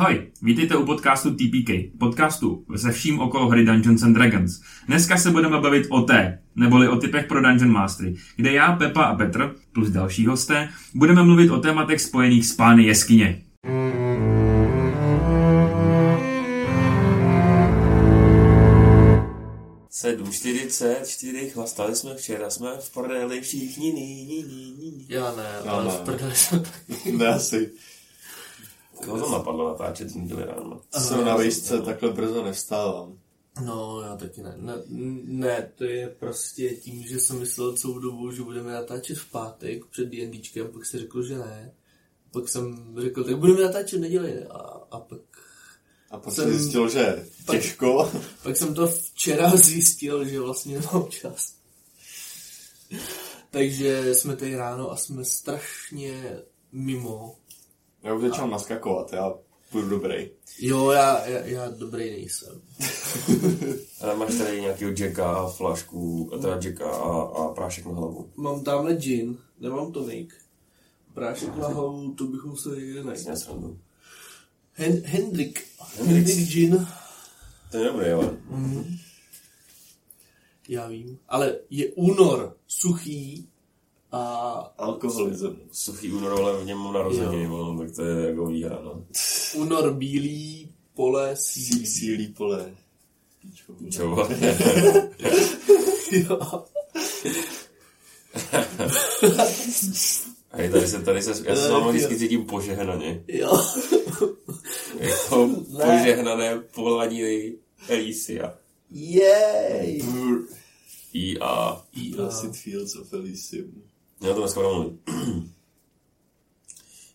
Ahoj, vítejte u podcastu TPK, podcastu se vším okolo hry Dungeons and Dragons. Dneska se budeme bavit o té, neboli o typech pro Dungeon Mastery, kde já, Pepa a Petr, plus další hosté, budeme mluvit o tématech spojených s pány jeskyně. Sedm, čtyřicet, čtyři, chlastali jsme včera, jsme v prdeli všichni, ní, ní, ní, ní. Já ne, Já ale ne. v prdeli jsem taky. Ne, asi. Koho to napadlo natáčet v neděli ráno? Jsem na výšce, takhle brzo nevstávám. No, já taky ne. ne. Ne, to je prostě tím, že jsem myslel celou dobu, že budeme natáčet v pátek před D&Dčkem, pak se řekl, že ne. Pak jsem řekl, tak budeme natáčet v neděli. A, a pak, A pak Jsem- jsem zjistil, že Pak- těžko. pak jsem to včera zjistil, že vlastně nemám čas. Takže jsme tady ráno a jsme strašně mimo. Já už začal naskakovat, já budu dobrý. Jo, já, já, já dobrý nejsem. Ale máš tady nějakého Jacka a flašku, a teda Jacka a, a prášek na hlavu. Mám tamhle gin, nemám tonik. Prášek na hlavu, to bych musel někde najít. Srandu. Hen- Hendrik. Hendrik gin. To je dobrý, ale. Já vím. Ale je únor, suchý a Alkoholismus. Suchý únor, ale v něm mám narozeniny, no, tak to je jako výhra, no. únor bílý, pole Sí, sílí. sílí pole. Píčo. Čo? Jo. Hej, tady se, tady se, já se s vámi vždycky cítím požehnaně. Jo. Jako Ne. požehnané poladiny Elysia. Jej. Brr. I.A. Blessed Fields of Elysium. Já to dneska budu.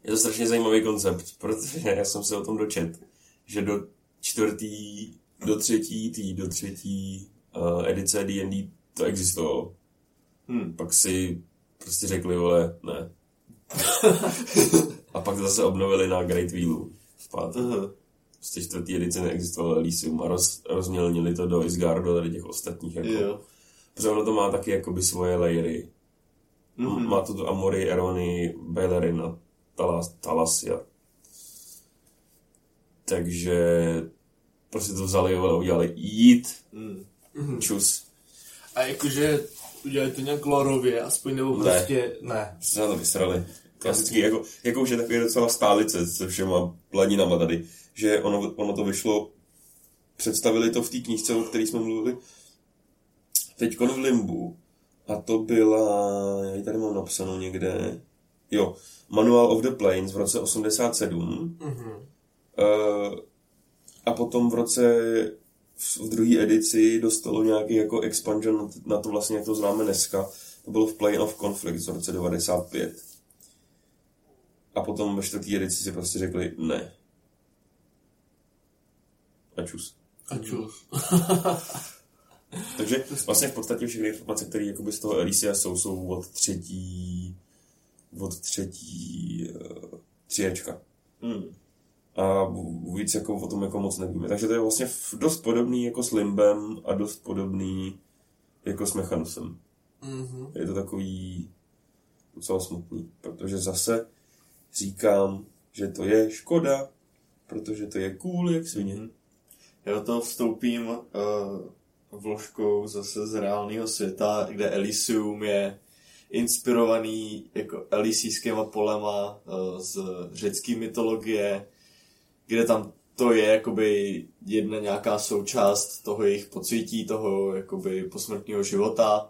Je to strašně zajímavý koncept, protože já jsem se o tom dočet, že do čtvrtý, do třetí, tý, do třetí uh, edice D&D to existovalo. Hm. Pak si prostě řekli, vole, ne. A pak to zase obnovili na Great Wheelu v páté. Aha. Z té čtvrtý edice neexistovalo Elysium a roz, rozmělnili to do Isgardu a tady těch ostatních. Jako. Jo. Protože ono to má taky jakoby svoje layery. Mm-hmm. Mhm. Má to tu Amory, Erony, Belerin a Talas, Talasia. Takže prostě to vzali a udělali jít, Hm. čus. A jakože udělali to nějak lorově, aspoň nebo Ne. prostě ne. Se na to vysrali. Klasický, jako, jako už je takový docela stálice se všema planinama tady. Že ono, ono to vyšlo, představili to v té knížce, o které jsme mluvili, teď v Limbu. A to byla, já ji tady mám napsanou někde, jo, Manual of the Plains v roce 87. Mhm. Uh, a potom v roce v, v druhé edici dostalo nějaký jako expansion na to, na to vlastně, jak to známe dneska. To bylo v Plane of Conflict v roce 95. A potom ve čtvrté edici si prostě řekli ne. A čus. A čus. Takže vlastně v podstatě všechny informace, které jakoby z toho Elysia jsou, jsou od třetí od třetí uh, třiečka. Hm. a víc jako o tom jako moc nevíme. Takže to je vlastně dost podobný jako s Limbem a dost podobný jako s Mechanusem. Mhm. Je to takový docela smutný, protože zase říkám, že to je škoda, protože to je cool jak svině. Mhm. Já do toho vstoupím uh, vložkou zase z reálného světa, kde Elysium je inspirovaný jako elysijskýma polema uh, z řecké mytologie, kde tam to je jakoby jedna nějaká součást toho jejich podsvětí, toho jakoby posmrtního života,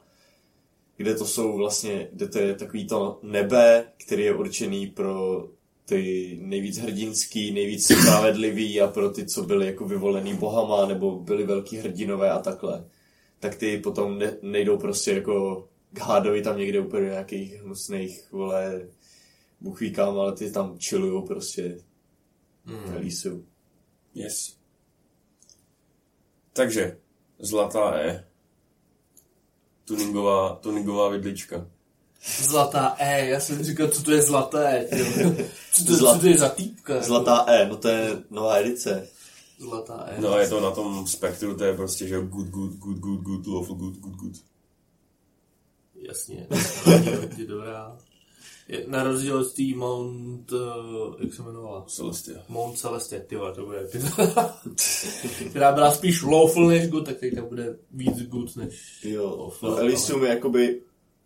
kde to jsou vlastně, kde to je takový to nebe, který je určený pro ty nejvíc hrdinský, nejvíc spravedlivý a pro ty, co byli jako vyvolený bohama nebo byli velký hrdinové a takhle. Tak ty potom ne, nejdou prostě jako k hádovi tam někde úplně nějakých hnusných, vole, Bůh ví kam, ale ty tam chillujou prostě Mhm. v Elysiu. Yes. Takže, zlatá E. Tuningová, tuningová vidlička. Zlatá E, já jsem říkal, co to je zlaté. jo. Co to, Zlat- co to je za týpka? Zlatá E, no to je nová edice. Zlatá E. No a je to na tom spektru, to je prostě, že good, good, good, good, good, lawful, good, good, good. Jasně. Je dobrá. Je- Na rozdíl od té Mount, uh, jak se jmenovala? Celestia. Mount Celestia, ty to bude epizoda. která byla spíš lawful než good, tak teď to bude víc good než Jo, lawful. no, Elysium je jakoby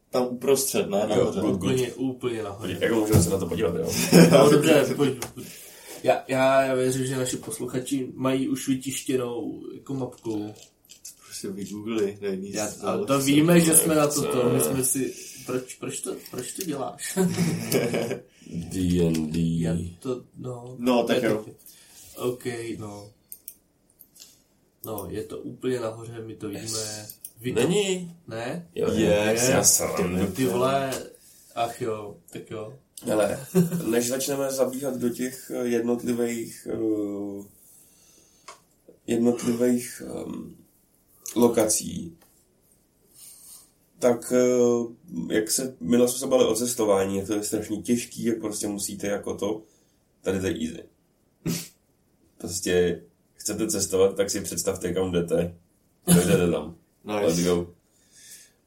tam uprostřed, ne? Nahoře. good. Úplně, úplně nahoře. Jako můžeme se na to podívat, jo? No dobře, pojď. pojď. Já, já, já věřím, že naši posluchači mají už vytištěnou jako mapku. Prostě vygoogli, nejvíc. Já, a to víme, že jsme na to to. My jsme si... Proč, proč, to, proč to děláš? D&D. Já to, no... No, tak jo. OK, no. No, je to úplně nahoře, my to vidíme. Vy Není? Ne? Jo, Je, je, srandu. Ty vole... Ach jo, tak jo. Ale než začneme zabíhat do těch eh, jednotlivých uh, jednotlivých um, lokací, tak uh, jak se, minule jsme se bavili o cestování, je to je strašně těžký, jak prostě musíte jako to, tady to je easy. Prostě chcete cestovat, tak si představte, kam jdete, dojdete tam. Let's Nice. go.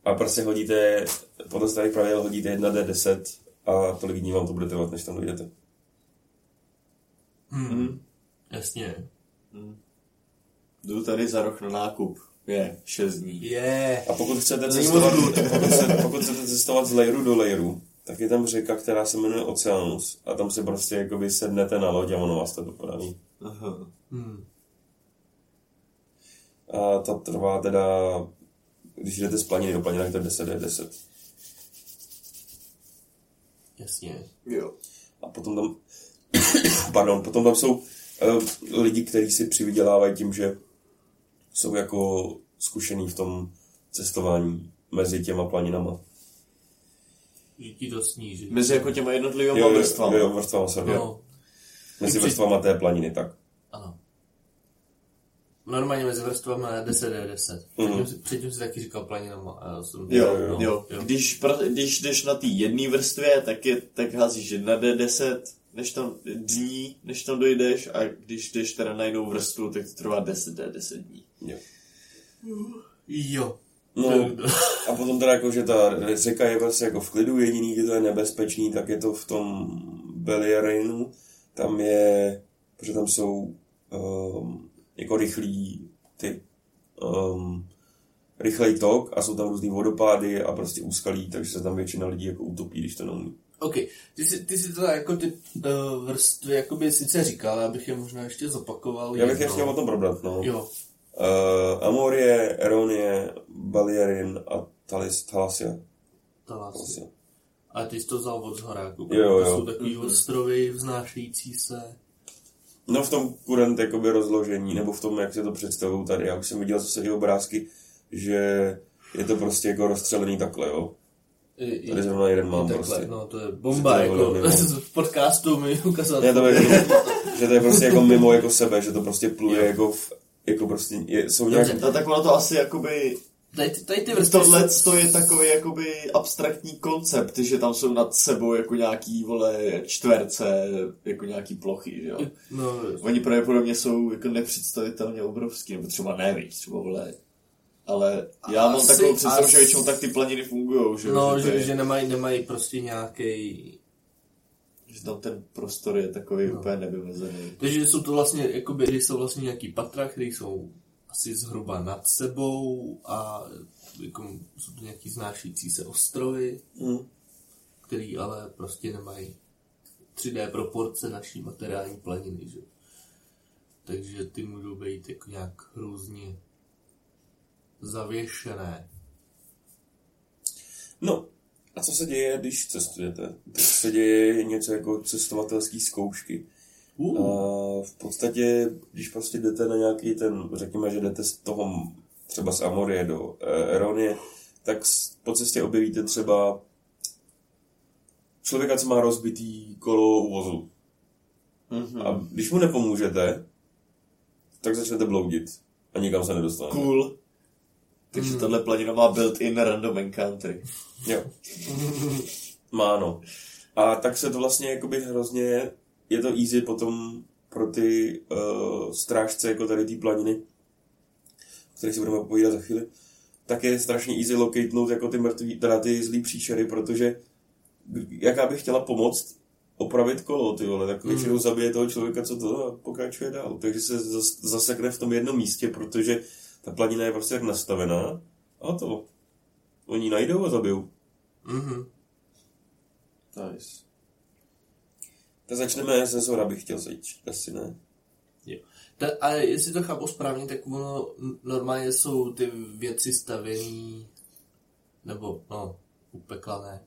A prostě hodíte, podle starých pravidel hodíte 1D10 a tolik dní vám to bude trvat, než tam dojdete. Hmm. Jasně. Jdu tady za rok na nákup. Je, 6 dní. Je. A pokud chcete cestovat, pokud, se, pokud chcete cestovat z lejru do lejru, tak je tam řeka, která se jmenuje Oceanus. A tam si prostě jakoby sednete na loď a ono vás to dopraví. Aha. Hmm. A ta trvá teda, když jdete z planiny do planiny, tak to je 10 je 10. Jasně. Jo. A potom tam, pardon, potom tam jsou uh, lidi, kteří si přivydělávají tím, že jsou jako zkušený v tom cestování mezi těma planinama. Že ti to sníží. Mezi jako těma jednotlivými Jo, jo, vrstvami. jo, vrstvama se no. Mezi vrstvama té planiny, tak. ano. Normálně mezi vrstvami je 10 je 10. Předtím, Mhm. si, předtím si taky říkal planinama. A já jsem, Jo, Jo, jo, jo. Když, pra- když jdeš na té jedné vrstvě, tak, je, tak házíš 1 D10, než tam dní, než tam dojdeš, a když jdeš teda na jinou vrstvu, tak to trvá 10 D10 dní. Jo. Jo. No, a potom teda jako, že ta řeka je vlastně jako v klidu, jediný, kde to je nebezpečný, tak je to v tom Belierinu. Tam je, protože tam jsou um, jako rychlý ty um, rychlej tok a jsou tam různý vodopády a prostě úskalí, takže se tam většina lidí jako utopí, když to neumí. OK, ty jsi, ty jsi teda jako ty uh, vrstvy jakoby sice říkal, já bych je možná ještě zopakoval. Já bych je jednou. chtěl o tom probrat, no. Jo, Uh, Amorie, Eronie, Balierin a Talis, Talasia. to. Talasia. A ty jsi to vzal od zhora, jako Jo, jo. to jsou takový ostrovy vznášející se. No v tom kurent jakoby rozložení, nebo v tom, jak se to představují tady. Já už jsem viděl zase i obrázky, že je to prostě jako rozstřelený takhle, jo. I, i, Tady zrovna jeden mám takhle, prostě. no to je bomba, to je jako v podcastu mi ukázal. Ne, to je, že to je prostě jako mimo jako sebe, že to prostě pluje jako v, jako prostě, je, jsou nějak, Dobře. Tak ono to asi jakoby... Tady, ty- tady ty vrstvy Tohle jsou- to je takový jakoby abstraktní koncept, že tam jsou nad sebou jako nějaký, vole, čtverce, jako nějaký plochy, že jo. No, Oni pravděpodobně jsou jako nepředstavitelně obrovský, nebo třeba ne, víc, třeba vole. Ale já mám Asi- takovou představu, že většinou tak ty planiny fungují, že, jo, no že, že, je, že nemají, nemají prostě nějaký že tam ten prostor je takový No. úplně nevymezený. Takže jsou to vlastně, jakoby, že jsou vlastně nějaký patra, které jsou asi zhruba nad sebou a jako, jsou to nějaký znášící se ostrovy, hm, který ale prostě nemají 3D proporce naší materiální planiny, že? Takže ty můžou být jako nějak různě zavěšené. no. A co se děje, když cestujete? Tak se děje něco jako cestovatelské zkoušky. A Uh, v podstatě, když prostě jdete na nějaký ten, řekněme, že jdete z toho třeba z Amorie do eh, Eronie, tak po cestě objevíte třeba člověka, co má rozbitý kolo u vozu. Mhm. A když mu nepomůžete, tak začnete bloudit a nikam se nedostanete. Cool. Takže Hmm. tahle planina má built-in random encountery. Jo. Má, no. A tak se to vlastně jakoby hrozně, je to easy potom pro ty uh, strážce jako tady té planiny, o kterých si budeme povídat za chvíli, tak je strašně easy locatenout jako ty mrtví, teda ty zlý příšery, protože jaká by chtěla pomoct opravit kolo, ty vole, tak většinou zabije toho člověka, co to a pokračuje dál. Takže se zas, zasekne v tom jednom místě, protože ta planina je prostě tak nastavená a to. Oni najdou a zabijou. Mhm. Nice. Tak začneme ze zhora, bych chtěl začít, asi ne. Ta, ale jestli to chápu správně, tak ono normálně jsou ty věci stavěný, nebo no, upeklané.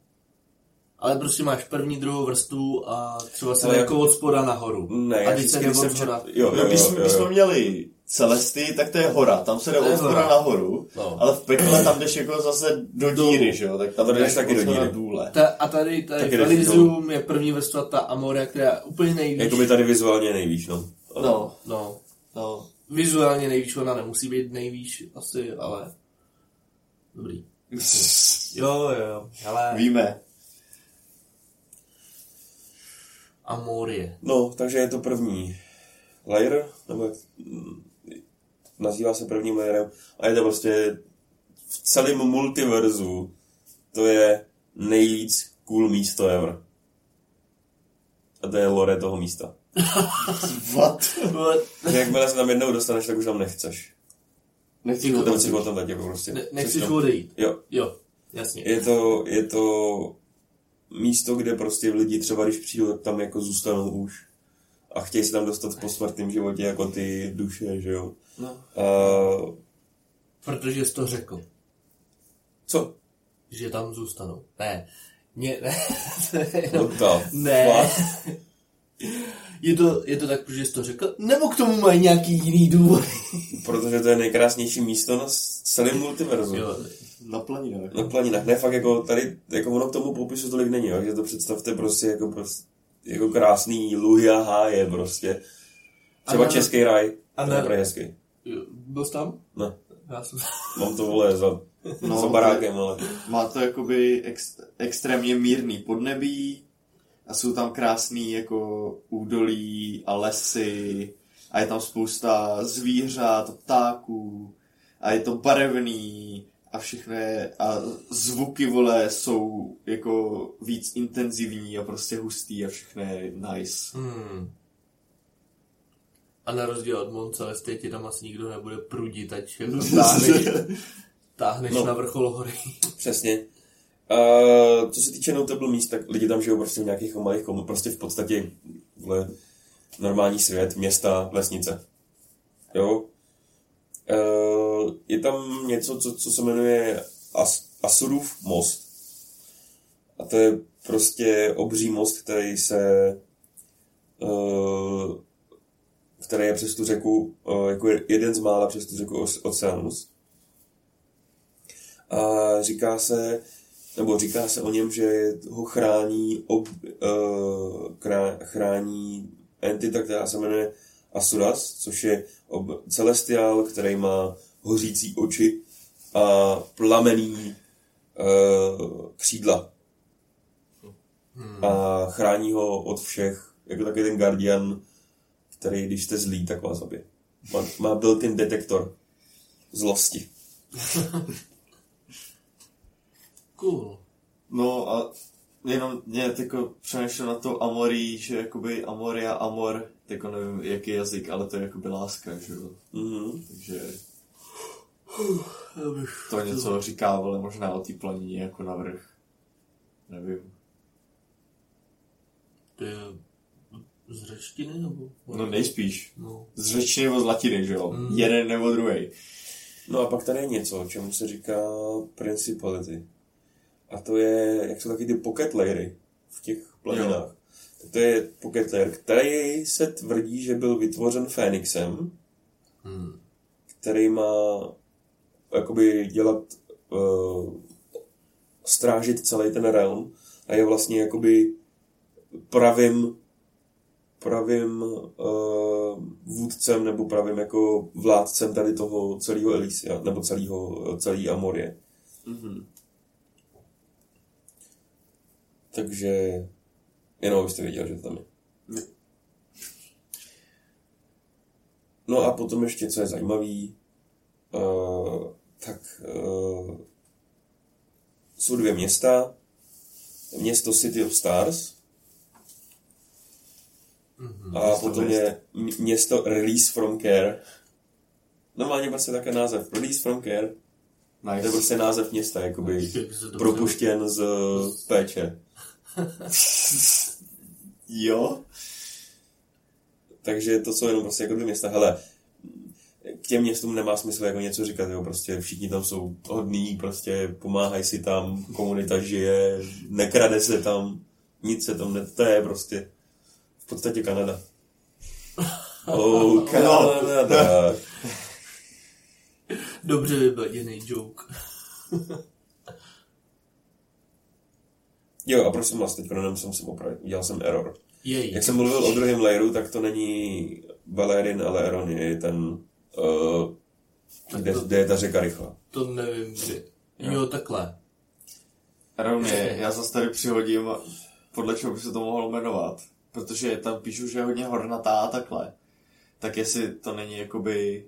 Ale prostě máš první, druhou vrstvu a třeba se jako od spoda nahoru. Ne, a já vždycky, když jsem. Jo, No, jo, když, jo, jsme, jo, když jsme jo. měli Celesty, tak to je hora, tam se jde od hora. nahoru, No. ale v pekle tam jdeš jako zase do díry, že jo, tak tam jdeš taky do díry. důle. Ta, a tady, tady v Elysium je první vrstva ta Amoria, která je úplně nejvíc. Jakoby tady vizuálně nejvíš, no. No, No, no. vizuálně nejvíc, ona nemusí být nejvíc asi, ale dobrý. Jo, jo, jo, ale Víme. Amorie. No, takže je to první layer, nebo nazývá se prvním layerem a je to prostě v celém multiverzu to je nejvíc cool místo ever. A to je lore toho místa. What? Jakmile se tam jednou dostaneš, tak už tam nechceš. Nechci Jako ho Tam tam jako prostě. Ne, Chceš nechceš tam- odejít. Jo, Jo, jasně. je to, je to místo, kde prostě lidi třeba, když přijdou, tak tam jako zůstanou už. A chtějí se tam dostat v posmrtném životě jako ty duše, že jo. No. Uh, Protože jsi to řekl, co? že tam zůstanou. Ne, ne, ne, No ta ne. Je to, je to tak, protože jsi to řekl? Nebo k tomu mají nějaký jiný důvod? Protože to je nejkrásnější místo na celém multiverzu. Jo, Na planinách. Na planinách. Ne, fakt jako tady, jako ono k tomu popisu tolik není, jo? že to představte prostě jako, prostě, jako krásný luhy a háje prostě. Třeba A na- český raj. a na- ne, hezký. Byl jsi tam? Ne, Já jsem... mám to vole za, No, no, za barákem, ale Má to jakoby ex, extrémně mírný podnebí a jsou tam krásný jako údolí a lesy a je tam spousta zvířat, ptáků a je to barevný a všechno je, a zvuky vole jsou jako víc intenzivní a prostě hustý a všechno je nice. Hmm. A na rozdíl od Moncelesty ti tam asi nikdo nebude prudit, ať jako táhneš, táhneš No. na vrchol hory. přesně. Uh, co se týče notable míst, tak lidi tam žijou prostě v nějakých malých komu, prostě v podstatě vole, normální svět, města, vesnice. Jo? Uh, je tam něco, co, co se jmenuje As, Asurův most. A to je prostě obří most, který se uh, který je přes tu řeku, uh, jako jeden z mála přes tu řeku Oce- Oceanus. A říká se, nebo říká se o něm, že ho chrání, ob, krá, chrání entita, která se jmenuje Asuras, což je ob, celestiál, který má hořící oči a plamený uh, křídla. A chrání ho od všech, jako taky ten guardian, který, když jste zlý, tak vás zabije. Má, má built-in detektor zlosti. Cool. No a jenom mě jako přenešlo na to Amorí, že jakoby Amoria, Amor, jako nevím jaký jazyk, ale to je jakoby láska, že jo. Mhm. Takže to něco říká, ale možná o té planině jako navrh. Nevím. To řečtiny nebo? No nejspíš. No. Z řečtiny nebo z latiny, že jo? Mm. Jeden nebo druhý. No a pak tady je něco, čemu se říká principality. A to je, jak jsou taky ty pocket layery v těch planinách. Tak to je pocket layer, který se tvrdí, že byl vytvořen Fénixem, Hmm. který má jakoby dělat, uh, strážit celý ten realm a je vlastně jakoby pravým pravým uh, vůdcem nebo pravým jako vládcem tady toho celého Elysia, nebo celého, celý Amorie. Mhm. Takže jenom abyste věděli, že to tam je. No a potom ještě, co je zajímavý, uh, tak uh, jsou dvě města, město City of Stars. Mhm. A potom je město Release from Care. Normálně prostě také název. Release from Care. To je Nice. prostě název města, jakoby propuštěn z péče. Jo? Takže to jsou jenom prostě jako dvě města. Hele, k těm městům nemá smysl jako něco říkat, jo, prostě všichni tam jsou hodní, prostě pomáhají si tam, komunita žije, nekrade se tam, nic se tam ne, to je prostě v podstatě Kanada. Oh, Kanada. Dobře vybaděný joke. Jo, a prosím vás, teď jenom jsem si opravil, udělal jsem error. Jej. Jak jsem mluvil o druhém layeru, tak to není Valerin, ale Eron je ten, uh, kde, kde je ta řeka rychlá. To nevím kdy. Jo, takhle. Rovně, já zase tady přihodím, podle čeho by se to mohlo jmenovat. Protože tam píšu, že je hodně hornatá a takhle. Tak jestli to není jakoby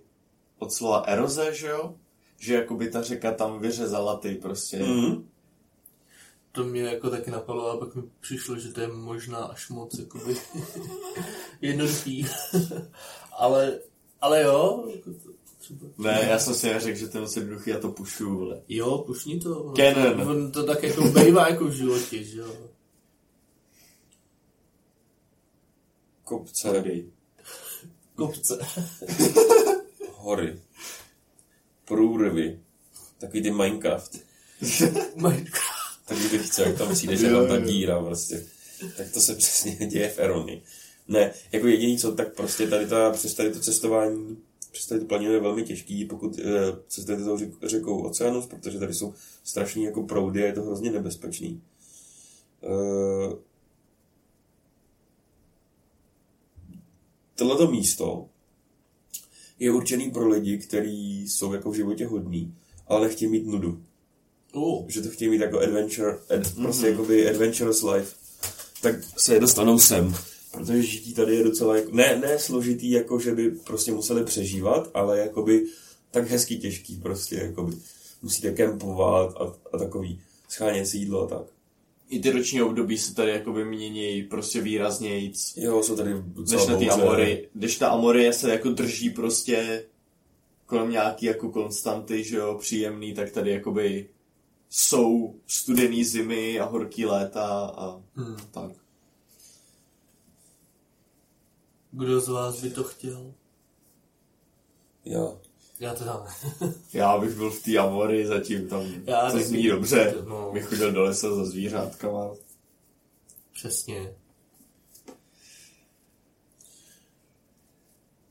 od slova eroze, že jo? Že jakoby ta řeka tam vyřezala ty prostě. Mm. To mě jako taky napadlo, a pak mi přišlo, že to je možná až moc jakoby jednoduchý. ale, ale jo, jako to třeba... Ne, já jsem si neřekl, že to je moc jednoduchý, já to pušu, vole. Jo, pušni to. Canon. To, ono to tak jako bývá jako v životě, že jo. Kopce, Kopce. hory, průrvy, takový ty Minecraft. Minecraft. Tak kdybych chtěl, jak tam přijde, že tam ta díra prostě. Tak to se přesně děje v Erony. Ne, jako jediný co, tak prostě tady ta, přes tady to cestování, přes tady to planění je velmi těžký, pokud e, cestujete tou řek, řekou Oceanus, protože tady jsou strašný jako proudy a je to hrozně nebezpečný. E, tohleto místo je určený pro lidi, kteří jsou jako v životě hodní, ale nechtějí mít nudu Oh. že to chtějí mít jako adventure, ad, prostě mm-hmm. jakoby adventurous life, tak se dostanou sem. Protože žití tady je docela, jako, ne, ne složitý, jako že by prostě museli přežívat, ale jakoby tak hezky těžký prostě, jakoby musíte kempovat a, a takový, schánět si jídlo a tak. I ty roční období se tady jakoby mění prostě výraznějíc. Jo, jsou tady Než na ty. Amory. Když ta Amory se jako drží prostě kolem nějaký jako konstanty, že jo, příjemný, tak tady jakoby jsou studený zimy a horký léta a Hmm. tak. Kdo z vás by to chtěl? Já. Já teda ne. Já bych byl v té Amory zatím, tam Já to zní dobře. No. Bych chodil do lesa za zvířátkama. Přesně.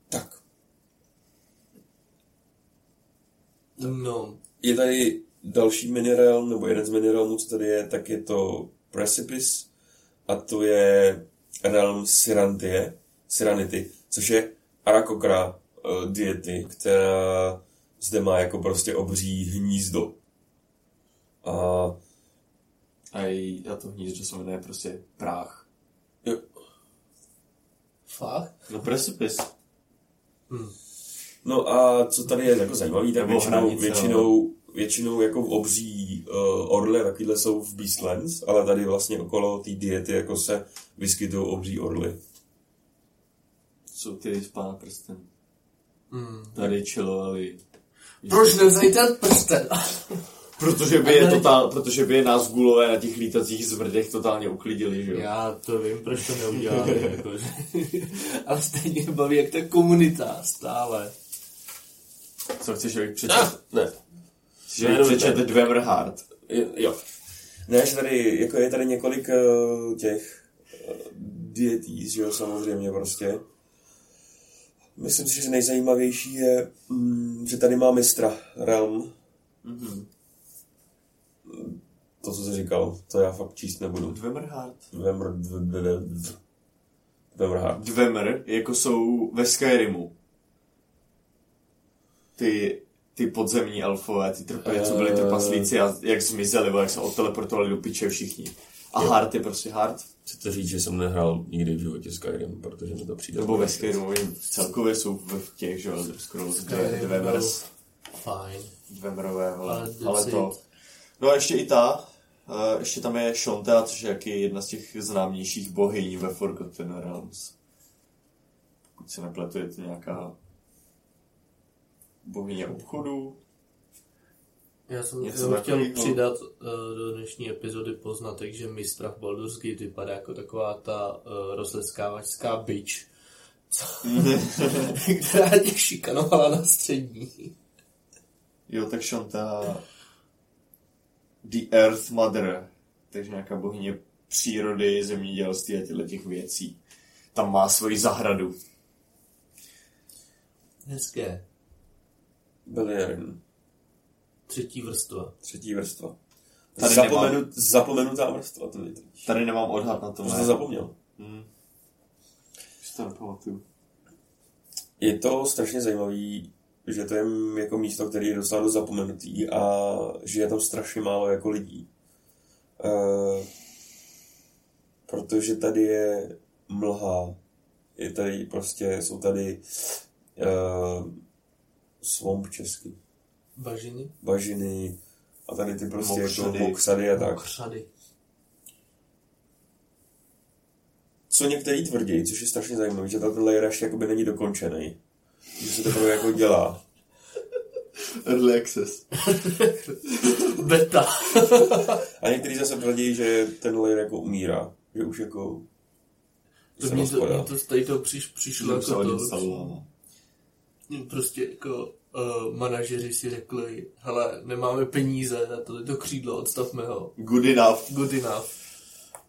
Tak. No, Je tady další minerál, nebo jeden z minerálů, co tady je, tak je to Precipice a to je realm Sirantie, Siranity, což je Arakokra diety, která zde má jako prostě obří hnízdo. A A její, a to hnízdo se jmenuje prostě práh. jo, fakt? No precipice. No a co tady je jako zajímavý, tak většinou, hranice, většinou, většinou jako obří uh, orly a takovýhle jsou v Beastlands, ale tady vlastně okolo té diety jako se vyskytují obří orly. Jsou ty z pána prsten. Hmm. Tady chillovali. Proč nevzali ten prsten? Protože by, je totál, protože by je nás gulové na těch lítacích zmrdech totálně uklidili, že jo? Já to vím, proč to neudělali. jako, že... Ale stejně baví, jak ta komunita stále. Co chceš, abych přečet? ne. Že Ne, abych ne, přečet ne. Dwemerhard. Je- Jo. Ne, že tady, jako je tady několik uh, těch uh, dieties, že jo, samozřejmě prostě. Myslím si, že nejzajímavější je, mm, že tady má mistra Realm. Mhm. To, co jsi říkal, to já fakt číst nebudu. Dwemerhard. Dvemr, dv, dv, dv, Dvemrhard. Dwemer, jako jsou ve Skyrimu. Ty, ty podzemní elfové, ty trpě, co byli trpaslíci a jak zmizeli, jak se odteleportovali do piče všichni. A Hard je prostě Hard. Chci říct, že jsem nehrál nikdy v životě Skyrim, protože mi to přijde. Nebo ve Skyrimu, oni celkově jsou v těch, že jo, skoro Skyrim Dwemers. Fajn. Dwemerové, Ale ale, to. No a ještě i ta, Uh, ještě tam je Shonta, což je jaký jedna z těch známějších bohyní ve Forgotten Realms. Pokud se nepletu, je to nějaká bohyně obchodu. Já jsem Něco chtěl takového. přidat uh, do dnešní epizody poznatek, že mistra v Baldur's Gate vypadá jako taková ta uh, rozleskávačská bitch, co, která tě šikanovala na střední. jo, tak Shonta The Earth Mother, takže nějaká bohyně přírody, zemědělství a těchto těch věcí. Tam má svoji zahradu. Hezké. Belierin. Třetí vrstva. Třetí vrstva. Tady Zapomenu, zapomenutá vrstva, to. Tady nemám odhad na to. To jsem zapomněl. Hmm. Je to strašně zajímavý, že to je jako místo, které je docela dost zapomenutý a že je tam strašně málo jako lidí. Uh, protože tady je mlha, je tady prostě, jsou tady uh, swamp česky, Bažiny. bažiny a tady ty prostě Mokřady. jako mokřady a tak. Křady. Co některý tvrdí, což je strašně zajímavé, že tato layer ještě jakoby není dokončený. Že se teprve jako dělá. Early access. Beta. A někteří zase tvrdí, že ten layer jako umírá. Že už jako To mě to, mě to tady to přiš, přišlo jako to. odinstaluje. Prostě jako uh, manažeři si řekli, hele, nemáme peníze na tohleto křídlo, odstavme ho. Good enough. Good enough.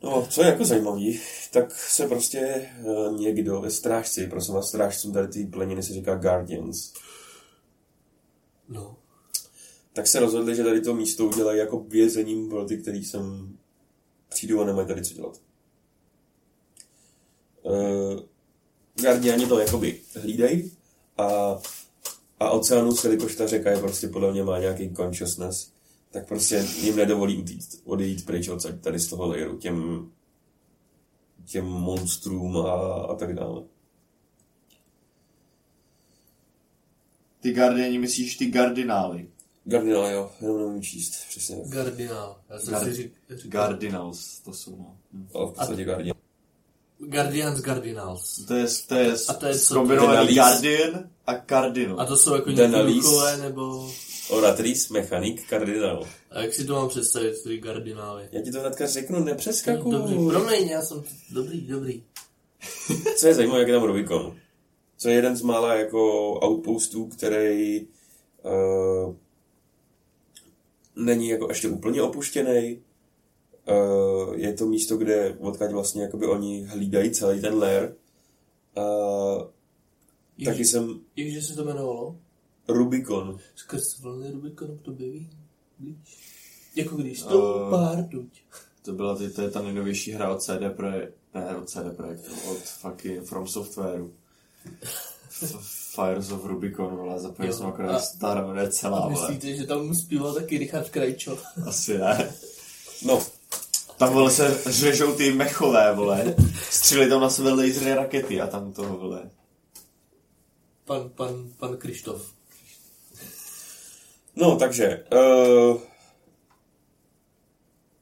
No, co je jako zajímavý, tak se prostě uh, někdo ve strážci, prosím vás, strážcům tady ty pleniny se říká Guardians, No. tak se rozhodli, že tady to místo udělají jako vězením pro ty, který sem přijdou a nemají tady co dělat. Uh, Guardiani to jakoby hlídají a, a Oceanus, jelikož ta řeka je prostě podle mě má nějaký consciousness, tak prostě jim nedovolí utít, odejít pryč odsaď tady z toho layeru, těm, těm monstrům a, a tak dále. Ty Guardiani myslíš ty Gardinály. Guardian, jo, jenom nemůžu číst, přesně tak. Gardinál. Já jsem Gar- si řík, říkal. Guardinals, to jsou no. Hm. Ale v podstatě Guardian. Guardians Gardinals. To je, to je, A to je co? zkombinovaný. Guardian a Cardinal. A to jsou jako nějaké nebo... Oratrice, mechanik, kardinál. A jak si to mám představit, ty gardinály? Já ti to hnedka řeknu, nepřeskakuj. Dobře, promiň, já jsem dobrý, dobrý. Co je zajímavé, jak je tam Rubikon. Co je jeden z mála jako outpostů, který uh, není jako ještě úplně opuštěný. Uh, je to místo, kde odkud vlastně jakoby oni hlídají celý ten lair. Uh, taky jsem Jakže se to jmenovalo? Rubikon. Skrz vlny Rubikonu to objeví blíž. Jako když stoupá rtuť. To byla ty, to je ta nejnovější hra od CD Projekt, ne od CD Projektu, od fucking From Softwareu. Fires of Rubicon, vole, zapomněl Jo, jsem akorát stará jmenuje celá, A vole. myslíte, že tam zpíval taky Richard Krajčo? Asi ne. No, Tam, vole, se řežou ty mechové, vole. Střílí tam na sebe lasery rakety a tam toho, vole. Pan, pan, pan Krištof. no takže... Uh,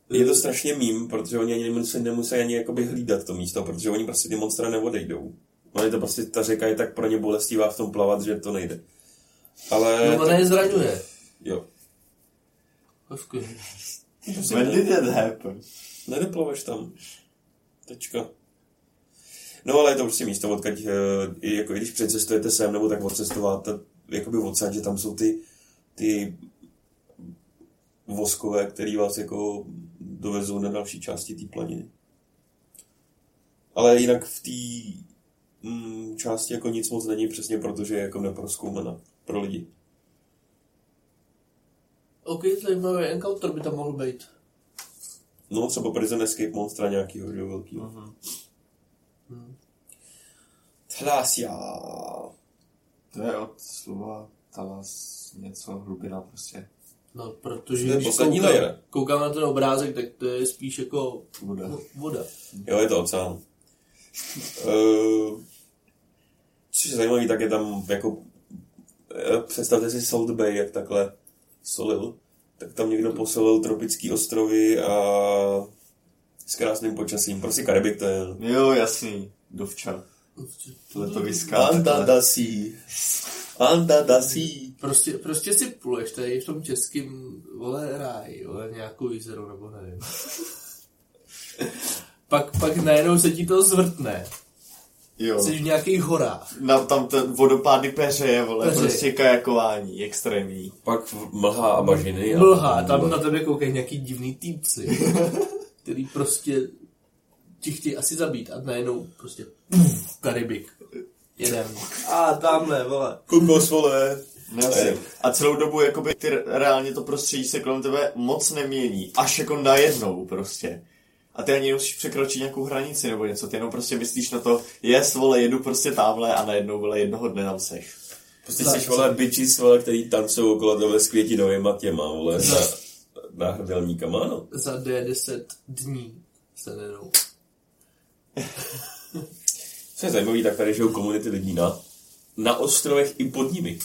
je to strašně mím, protože oni ani nemusí, nemusí ani jakoby hlídat to místo, protože oni prostě ty monstra neodejdou. Oni to prostě, ta řeka je tak pro ně bolestivá v tom plavat, že to nejde. Ale... No, ona je zraňuje. Jo. Hezky. When did that happen? Nedoploveš tam. Tečka. No ale je to prostě místo, odkud, eh, jako když přecestujete sem, nebo tak odcestováte jakoby odsaď, že tam jsou ty, ty voskové, který vás jako dovezou na další části té planiny. Ale jinak v té mm, části jako nic moc není, přesně protože je jako neproskoumaná pro lidi. OK, zajímavý encounter by tam mohl být. No třeba Prison Escape monstra nějakýho, že jo, velkýho. Hmm. Thlasia. To je od slova talas něco hlubina prostě. No, protože To je když koukám, layer. koukám na ten obrázek, tak to je spíš jako Voda. vo- voda. Jo, je to oceán. Uh, což je zajímavý, tak je tam jako... eh, Představte si Salt Bay, jak takhle solil. tak tam někdo posolil tropický ostrovy a s krásným počasím. Prostě Karibik to je... Jo, jasný. Dovča. Letovická. Andadasí. Andadasí. Prostě, prostě si pluješ tady v tom českém, vole, ráj, vole, nějakou jízeru, nebo nevím. pak, pak najednou se ti to zvrtne. Jo. Jsi v nějakých horách. Na, tam ten vodopády peře, vole, Peře. prostě kajakování, extrémní. Pak mlha a bažiny. a- Mlha, tam na tebe koukají nějaký divný týpci, který prostě ti chtějí asi zabít a najednou prostě puf, Karibik. Jedem. A tamhle, vole. Kokos, vole. No. A celou dobu jakoby ty reálně to prostředí se kolem tebe moc nemění. Až jako najednou prostě. A ty ani nemusíš překročit nějakou hranici nebo něco. Ty jenom prostě myslíš na to, jest, vole, jedu prostě tamhle a najednou, vole, jednoho dne tam seš. Prostě Za- jsi, vole, bitches, vole, který tancují okolo tebe s květinovýma těma, vole, na, na hrdelníkama, no. Za D10 dní se nenou. Co je zajímavý, tak tady žijou komunity lidí na, na ostrovech i pod nimi.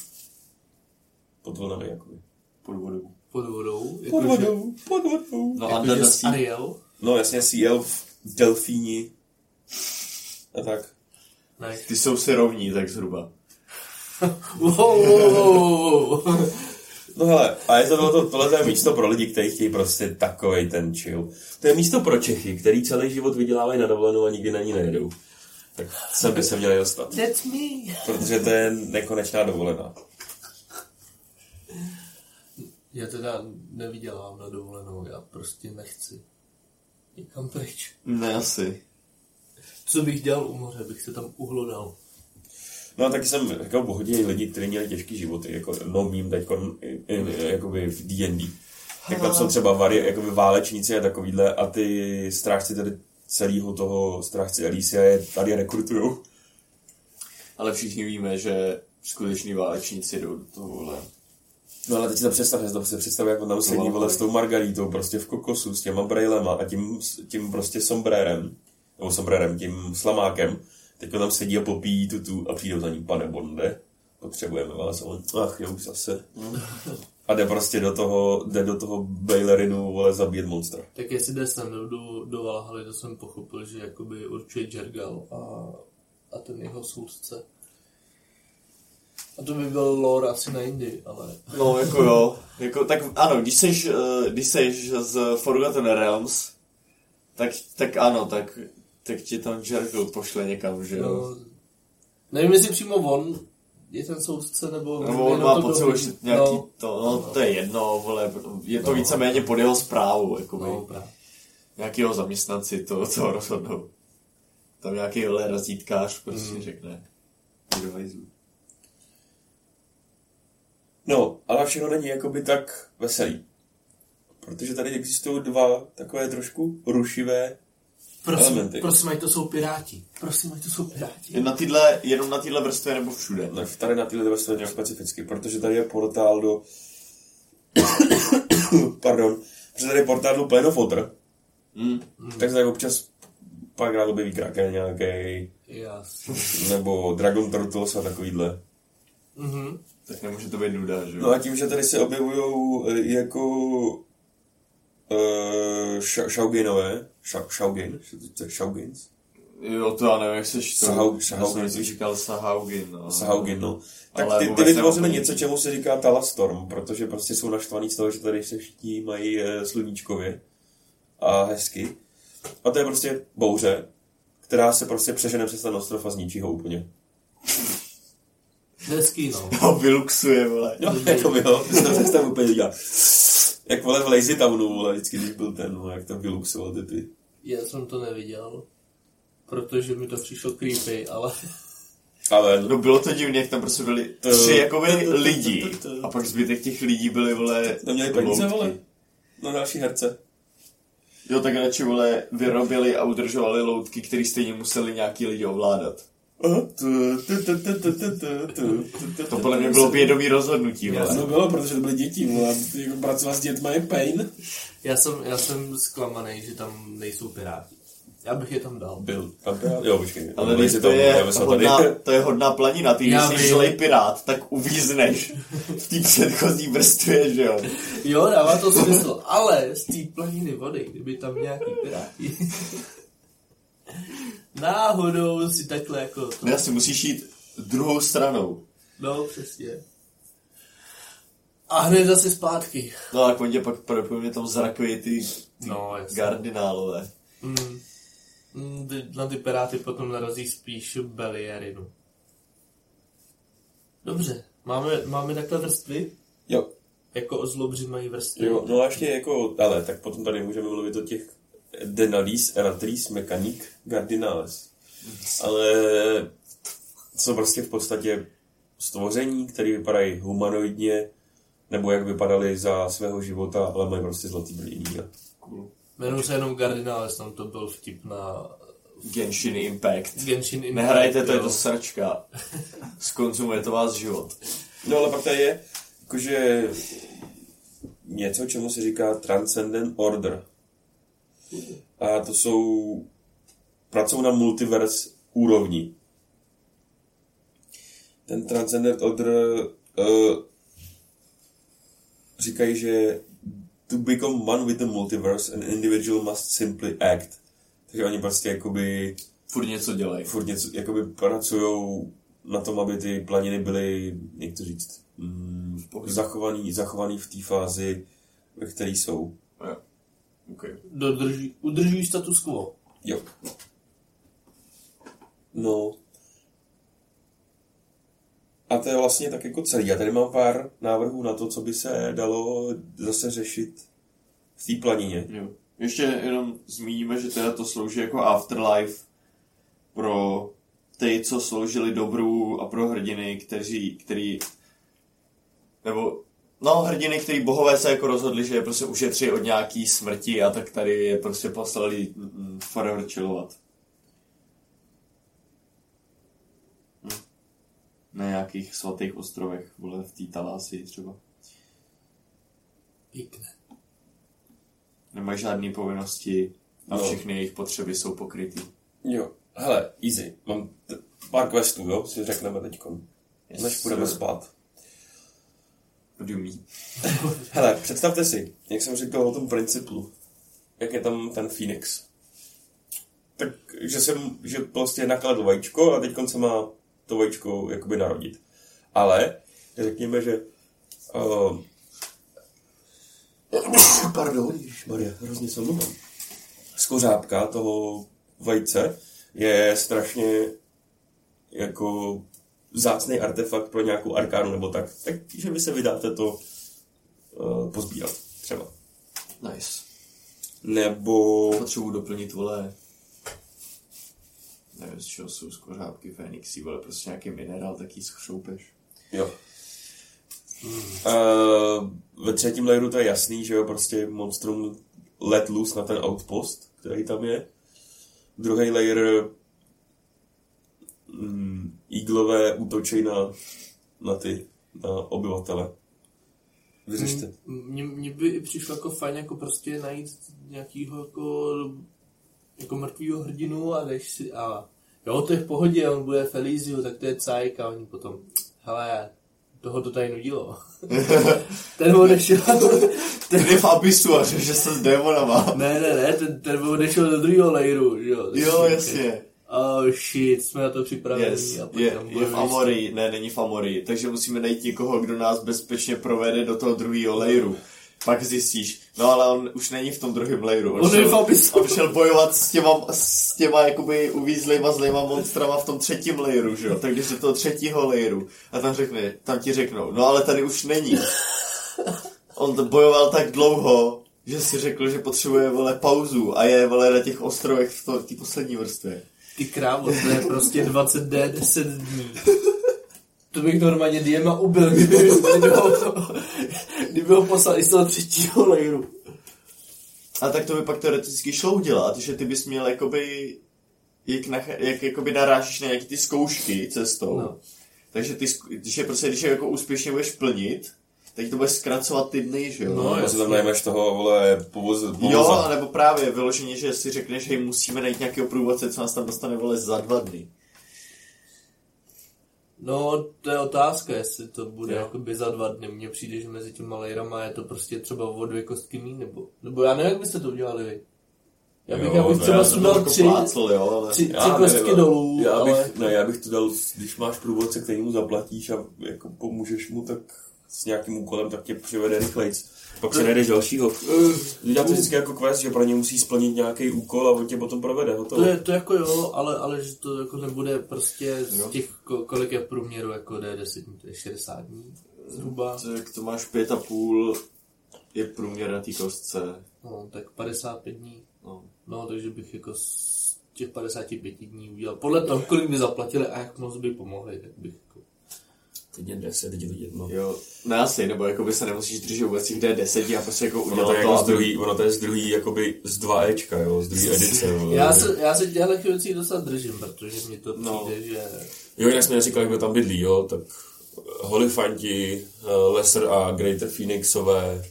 Pod vlnami, jakoby. Pod vodou. Pod vodou. Pod vodou, pod vodou. No a Ariel. No jasně, CL v Delfíni. A tak. Ne. Ty jsou si rovní, tak zhruba. Wow, wow, wow, wow. No hele, a je to, to, tohle to je místo pro lidi, kteří chtějí prostě takovej ten chill. To je místo pro Čechy, který celý život vydělávají na dovolenou a nikdy na ní nejedou. Tak sem by se měli dostat. That's me. Protože to je nekonečná dovolená. Já teda nevydělám na dovolenou, já prostě nechci. Někam pryč. Ne, asi. Co bych dělal u moře, bych se tam uhlodal. No a taky jsem říkal, pohodě lidi, kteří měli těžký životy, jako no mým teď jakoby v D&D. Tak tam jsou třeba vari, jakoby válečníci a takovýhle a ty strážci tady celého toho strážci Elísia je tady rekrutujou. Ale všichni víme, že skuteční válečníci jdou do toho, vole. No ale teď si to představ, já si to představ, jak on tam sedí mám vole s tou margaritou, prostě v kokosu, s těma brejlema a tím, tím prostě sombrérem, nebo sombrérem, tím slamákem. Teď on tam sedí a popíjí tu tu a přijdou za ním, pane Bonde, potřebujeme vás, a on, ach jo, už zase. A jde prostě do toho, jde do toho Bailerinu, vole, zabít monstra. Tak jestli jde sem do, do Valhaly, to jsem pochopil, že jakoby určuje Jergal a, a ten jeho soudce. A to by byl lore asi na Indii, ale... No, jako jo. Jako, tak ano, když seš, eh, když seš z Forgotten Realms, tak, tak ano, tak, tak ti tam Jerkle pošle někam, že jo. No, nevím, jestli přímo on je ten soudce, nebo... Nebo on má dohlíží. ještě nějaký, No, to, no, to je jedno, vole, je to No. víceméně pod jeho zprávu, jakoby. no, právě. Nějaký jeho zaměstnanci to, to rozhodnou. Tam nějaký vole razítkář prostě Mm. řekne. No, ale všechno není jakoby tak veselý. Protože tady existují dva takové trošku rušivé Prosím, Elementy. prosím, ať to jsou piráti. Prosím, ať to jsou piráti. Na tyhle, jenom na tyhle vrstvě nebo všude? No, tady na tyhle vrstve nějak specificky, protože tady je portál do... Pardon. Protože tady je portál do Plane of Water, Hmm. tak se tak občas pak rád objeví kraken nějaký, Jasně. nebo Dragon Turtles a takovýhle. Mhm. Tak nemůže to být nuda, že jo? No a tím, že tady se objevují jako uh, Shauginové, Shaugin, Shaugins, Jo, to já nevím, jak seš to. Sahau- Já jsem říkal Sahaugin, no. Sahaugin, no. Tak Ale ty, ty vytvořili něco, čemu se říká Talastorm, protože prostě jsou naštvaný z toho, že tady se všichni mají e, sluníčkově a hezky. A to je prostě bouře, která se prostě přežene přes ten ostrov a zničí ho úplně. Hezký, no. No, vyluxuje, vole. Jo, jako by jo, to představ úplně dělá. Jak vole v Lazy Townu, vole, vždycky, když byl ten, no, jak tam vyluxoval ty ty. Já jsem to neviděl, protože mi to přišlo creepy, ale... Ale No bylo to divně, jak tam prostě byli To- tři jakoby to- to- lidi. A pak zbytek těch lidí byli, vole, neměli peníze, vole, na další herce. Jo, tak radši, vole, vyrobili a udržovali loutky, které stejně museli nějaký lidi ovládat. To podle mě bylo vědomý rozhodnutí. Já to no bylo, protože to byly děti, jako pracovat s dětmi je pain. Já jsem, já jsem zklamaný, že tam nejsou piráti. Já bych je tam dal. Byl. Tam? Jo, počkej. Ale když to, je hodná, to je hodná planina. Ty, když jsi žlej pirát, tak uvízneš v té předchozí vrstvě, že jo? Jo, dává to smysl. Ale z té planiny vody, kdyby tam nějaký piráti náhodou si takhle jako to, Ne, asi musíš jít druhou stranou. no přesně. A hned zase zpátky. No a on tě pak pravděpodobně tam zrakují ty, ty No, jasně. kardinálové. Mm. Mm, Na ty piráty potom narazí spíš Belierinu. Dobře, máme, máme takhle vrstvy? Jo, Jako ozlobři mají vrstvy? jo, no a ještě jako, ale tak potom tady můžeme mluvit o těch Denalis, Eratris, Mechanic, Gardinales. Ale jsou prostě v podstatě stvoření, které vypadají humanoidně, nebo jak vypadaly za svého života, ale mají prostě zlatý brýlí. Cool. Jmenuji se jenom Gardináles, tam to byl vtip na Genshin Impact. Genshin Impact. Nehrajte, to je to sračka. Skonzumuje to vás život. No ale pak tady je jakože něco, čemu se říká Transcendent Order. A to jsou pracují na multiverse úrovni. Ten Transcendent Order uh, říkají, že to become one with the multiverse, an individual must simply act. Takže oni prostě jakoby Furt něco dělají. furt něco, jakoby pracují na tom, aby ty planiny byly, jak to říct, mm, zachovaný, zachovaný v té fázi, ve které jsou. Jo. Okay. Dodrží, udržují status quo. Jo. No. A to je vlastně tak jako celý. Já tady mám pár návrhů na to, co by se dalo zase řešit v té planině. Jo. Ještě jenom zmíníme, že teda to slouží jako afterlife pro ty, co sloužili dobru a pro hrdiny, kteří, který, nebo, no hrdiny, který bohové se jako rozhodli, že je prostě ušetří od nějaký smrti a tak tady je prostě poslali mm, forever chillovat. Hm. Na nějakých svatých ostrovech, vole, v té Talásii třeba. Pěkné. Nemají žádné povinnosti a No. všechny jejich potřeby jsou pokrytý. Jo. Hele, easy. Mám t- pár questů, jo, si řekneme teďkon. Yes, Než půjdeme sir. spát. Mean? Hele, představte si, jak jsem říkal o tom principu, jak je tam ten Phoenix. Tak, že jsem, že prostě nakladl vajíčko a teď se má to vajíčko jakoby narodit. Ale, řekněme, že uh, pardon, Maria, hrozně se omlouvám. Skořápka toho vajce je strašně jako vzácný artefakt pro nějakou arkánu nebo tak. Takže vy se vydáte to uh, pozbírat třeba. Nice. Nebo... Potřebuji doplnit, vole, nevím, z čeho jsou skořápky Fénixy, vole, prostě nějaký minerál, tak jí schřoupeš. Jo. Uh, ve třetím layeru to je jasný, že jo, prostě monstrum let loose na ten outpost, který tam je. Druhý layer mm, eaglové útočí na, na ty, na obyvatele. Vyřešte. Mně, mně by i přišlo jako fajn jako prostě najít nějakýho jako, jako mrtvýho hrdinu a jdeš si a jo, to je v pohodě, on bude Felizio, tak to je cajk a oni potom, hele, toho to tady nudilo. ten odešel, ten, Ty v abysu a že se s démonama. ne, ne, ne, ten, ten odešel do druhého že jo. Jo, jasně. Oh shit, jsme na to připraveni. Yes, a je, je v Amorii, ne, není v Amorii, takže musíme najít někoho, kdo nás bezpečně provede do toho druhého layeru. Pak zjistíš, no ale on už není v tom druhém layeru. On v abysu. on šel bojovat s těma, s těma jakoby uvízlýma zlýma monstrama v tom třetím layeru, že jo? Tak když do toho třetího layeru a tam řekne, tam ti řeknou, no ale tady už není. On to bojoval tak dlouho, že si řekl, že potřebuje, vole, pauzu a je, vole, na těch ostrovech v té poslední vrstvě. Ty krávo, to je prostě 20 d 10 dní. To bych normálně Diema ubil, kdyby, kdyby, ho, kdyby ho poslal i z toho třetího layeru. A tak to by pak teoreticky šlo udělat, že ty bys měl jakoby, jak, nach, jak jakoby narážíš na nějaký ty zkoušky cestou. No. Takže ty, když je prostě, když je jako úspěšně budeš plnit, Teď to bude zkracovat ty dny, že jo? No, No, si tam najmeš toho, vole, povoz, povoza. Jo, nebo právě vyloženě, že si řekneš, hej, musíme najít nějakého průvodce, co nás tam dostane, vole, za dva dny. No, to je otázka, jestli to bude Jo. jakoby za dva dny. Mně přijde, že mezi těma lejrama je to prostě třeba o dvě kostky míň, nebo, nebo já nevím, jak byste to udělali vy. Já bych, Jo, já bych to třeba sundal jako tři, plácl, jo, ale... tři, tři Já kostky nevím, dolů, já bych, ale... ne, já bych to dal, když máš průvodce, který mu zaplatíš a jako pomůžeš mu, tak s nějakým úkolem, tak tě přivede rychlejc. Pak si najdeš dalšího. Dělá to vždycky jako quest, že pro ně musí splnit nějaký úkol a on tě potom provede. Hotovo. To je to jako jo, ale, ale že to jako nebude prostě z Jo. těch, ko- kolik je v průměru, jako D10 dní, to je 60 dní zhruba. Tak to máš pět a půl, je průměr na té kostce. No, tak 55 dní. No. No, takže bych jako z těch 55 dní udělal. Podle toho, kolik by zaplatili a jak moc by pomohli, tak bych. Teď je 10, teď je to jedno. Jo, ne asi, nebo jako by se nemusíš držet vůbec těch D10 a prostě jako Ono udělat to je to, jako z aby- druhý, ono to je z druhý, jakoby z 2 Ečka, jo, z druhý edice. vole. Já se, já se těchto věcí docela držím, protože mi to No. přijde, že... Jo, jinak jsme neříkali, kdo tam bydlí, jo, tak Holifanti, eh, Lesser a Greater Phoenixové,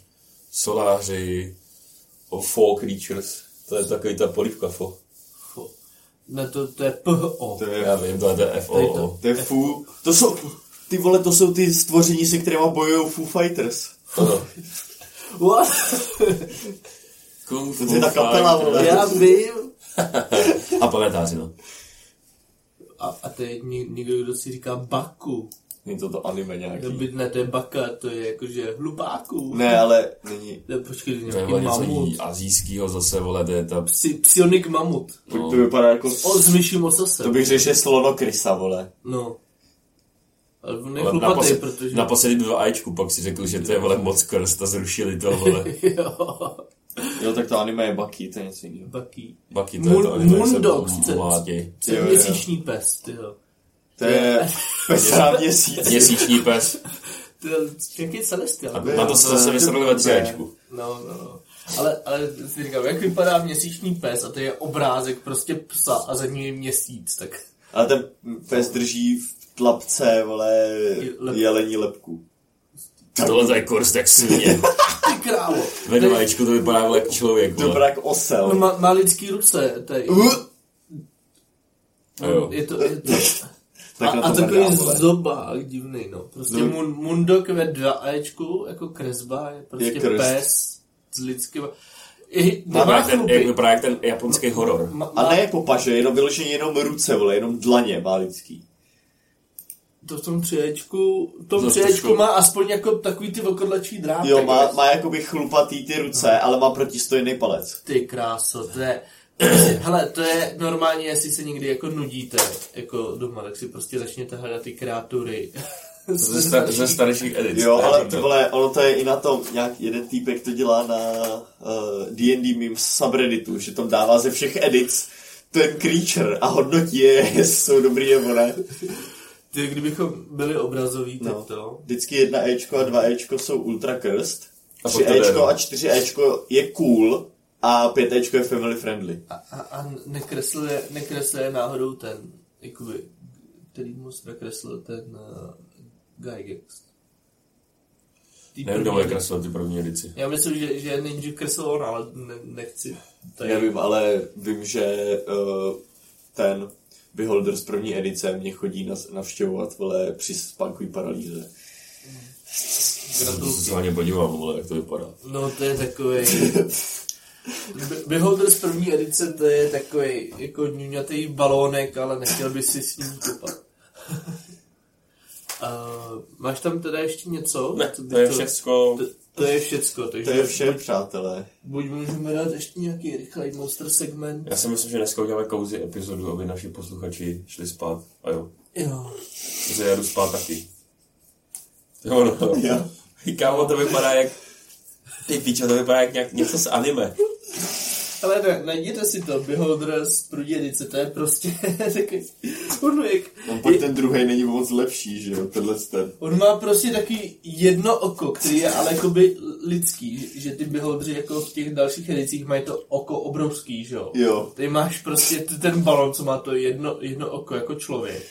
Soláři, o Fall Creatures, to je takový ta polívka fo. Fo. Ne, to, to je PHO. To je, Já vím, to je to Tady FO. to. to je fů, to jsou, ty vole, to jsou ty stvoření, se kterými bojují Foo Fighters. Ano. What? Kung To je ta kapela, vole. já vím. A planetáři, no. A, a to je ně- někdo, kdo si říká Baku. Není to to anime nějaký. To by, ne, to je Baka, to je jakože hlupáků. Ne, ale není. Ne, počkej, to je To je nějaký mamut. jí azijskýho zase, vole, to je ta... Psi, psionik mamut. No. To vypadá jako... O, s myším ocasem. To bych řekl, že je slonokrysa, vole. No. Ale on je Ale chlupatý, naposled, protože... naposledy byl Ačku, pak si řekl, že to je, vole, moc krst a zrušili to, vole. jo. Jo, tak to anime je Baki, to je něco jiného. Baký. Baky, to je to Moon, anime, Moon se Dogs, m- to- mlátí. to je Jo, jo. měsíční pes, ty jo. To je pesa měsíc. Měsíční pes. To je jaký celestial. A na to se zase vysrali ve třičku. No, no, no. Ale, ale si říkám, jak vypadá měsíční pes a to je obrázek prostě psa a za ním je měsíc, tak Ale ten pes drží v tlapce, vole, lep- jelení lepku. Tohle to je kurz jak svině. ty krávo. Ve To je- dvajíčku to vypadá jak člověk, To vypadá vole. jak osel. No, má, má lidský ruce, to je, Uh, A jo. je to, je to a, Tak a to takový vole. zobák divný, no. Prostě No. Mun, Mundok ve 2Ečku, jako kresba, je prostě Je krst. pes s lidským... I, jak ten, jak vypadá jak ten japonský horor. Ma, A má, ne jako paže, jenom vyloženě jenom ruce, vole, jenom dlaně má lidský. To v tom třiečku, v tom To třiečku trošku- má aspoň jako takový ty okodlačí drápek. Jo, má, má jakoby chlupatý ty ruce, ale má protistojný palec. Ty kráso, to je... Hele, to je normálně, jestli se někdy jako nudíte jako doma, tak si prostě začněte hledat ty kreatury. Ze, sta- ze starších edit. Jo, To ale ty vole, ono to je i na tom, nějak jeden týpek to dělá na uh, D&D memes subredditu, že tam dává ze všech edits ten creature a hodnotí je, jestli jsou dobrý nebo ne. Ty, kdybychom byli obrazoví, tak No. to... Vždycky jedna Ečko a dva Ečko jsou ultra cursed, A tři Ečko no. a čtyři Ečko je cool a pět Ečko je family friendly. A, a, a nekresluje, nekresluje náhodou ten, jakoby, který moc nakreslil ten uh, Gygax. Tý Nevím, kdo bude kreslil ty první edici. Já myslím, že, že Ninja kreslil on, ale ne, nechci. Tady. Nevím, ale vím, že uh, ten Beholder z první edice mě chodí nas, navštěvovat, vole, při spánkový paralýze. To Gratuluju. se podívám, vole, jak to vypadá. No to je takový. Beholder z první edice to je takový jako ňuňatý balónek, ale nechtěl by si s ním kopat. Uh, máš tam teda ještě něco? Ne, by to je všecko. To, to je všecko, takže To je vše, přátelé. buď můžeme dát ještě nějaký rychlej monster segment. Já si myslím, že dneska uděláme kouzi epizodu, aby naši posluchači šli spát. A jo, Jo. že já jdu spát taky. Jo, no. Jo. Kámo, to vypadá jak... Ty pičo, to vypadá jak nějak něco z anime. Ale ne, najděte si to, Beholder z první edice, to je prostě takový kurvik. No, pak ten druhý není moc lepší, že jo, tenhle ten. On má prostě taky jedno oko, který je ale jakoby lidský, že- ty beholdři jako v těch dalších edicích mají to oko obrovský, že jo? Jo. Ty máš prostě ten balon, co má to jedno, jedno oko jako člověk.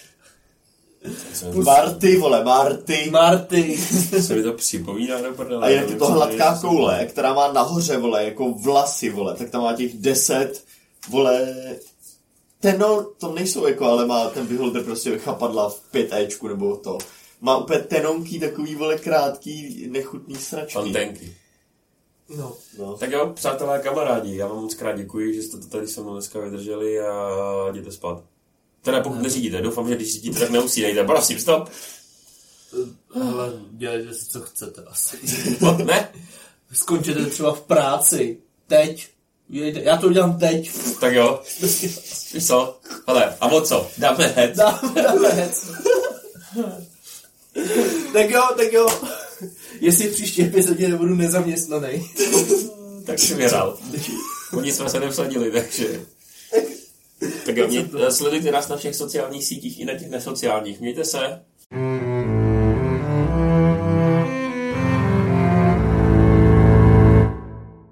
Marty, vole, Marty. Marty. Se mi to připomíná do prdele. A jinak je to hladká koule, která má nahoře, vole, jako vlasy, vole, tak tam má těch deset, vole, teno, to nejsou jako, ale má ten beholder prostě chapadla v 5 Ečku nebo to. Má úplně tenonký, takový, vole, krátký, nechutný sračky. Antenky. No. No. Tak jo, přátelé a kamarádi, já vám moc krát děkuji, že jste to tady se mnou dneska vydrželi a jděte spát. Teda pokud neřídíte, doufám, že když řídíte, tak neusínejte. Prosím, stop. Ale dělejte si, co chcete asi. No, ne? Skončete třeba v práci. Teď. Jejte. Já to udělám teď. Tak jo. Víš co? Hele, a o co? Dáme head. Dáme, dáme hec. tak jo, tak jo. Jestli příští epizodě nebudu nezaměstnaný. Tak si vyhrál. Oni jsme se nevsadili, takže... Tak jo, mě, sledujte nás na všech sociálních sítích i na těch nesociálních. Mějte se.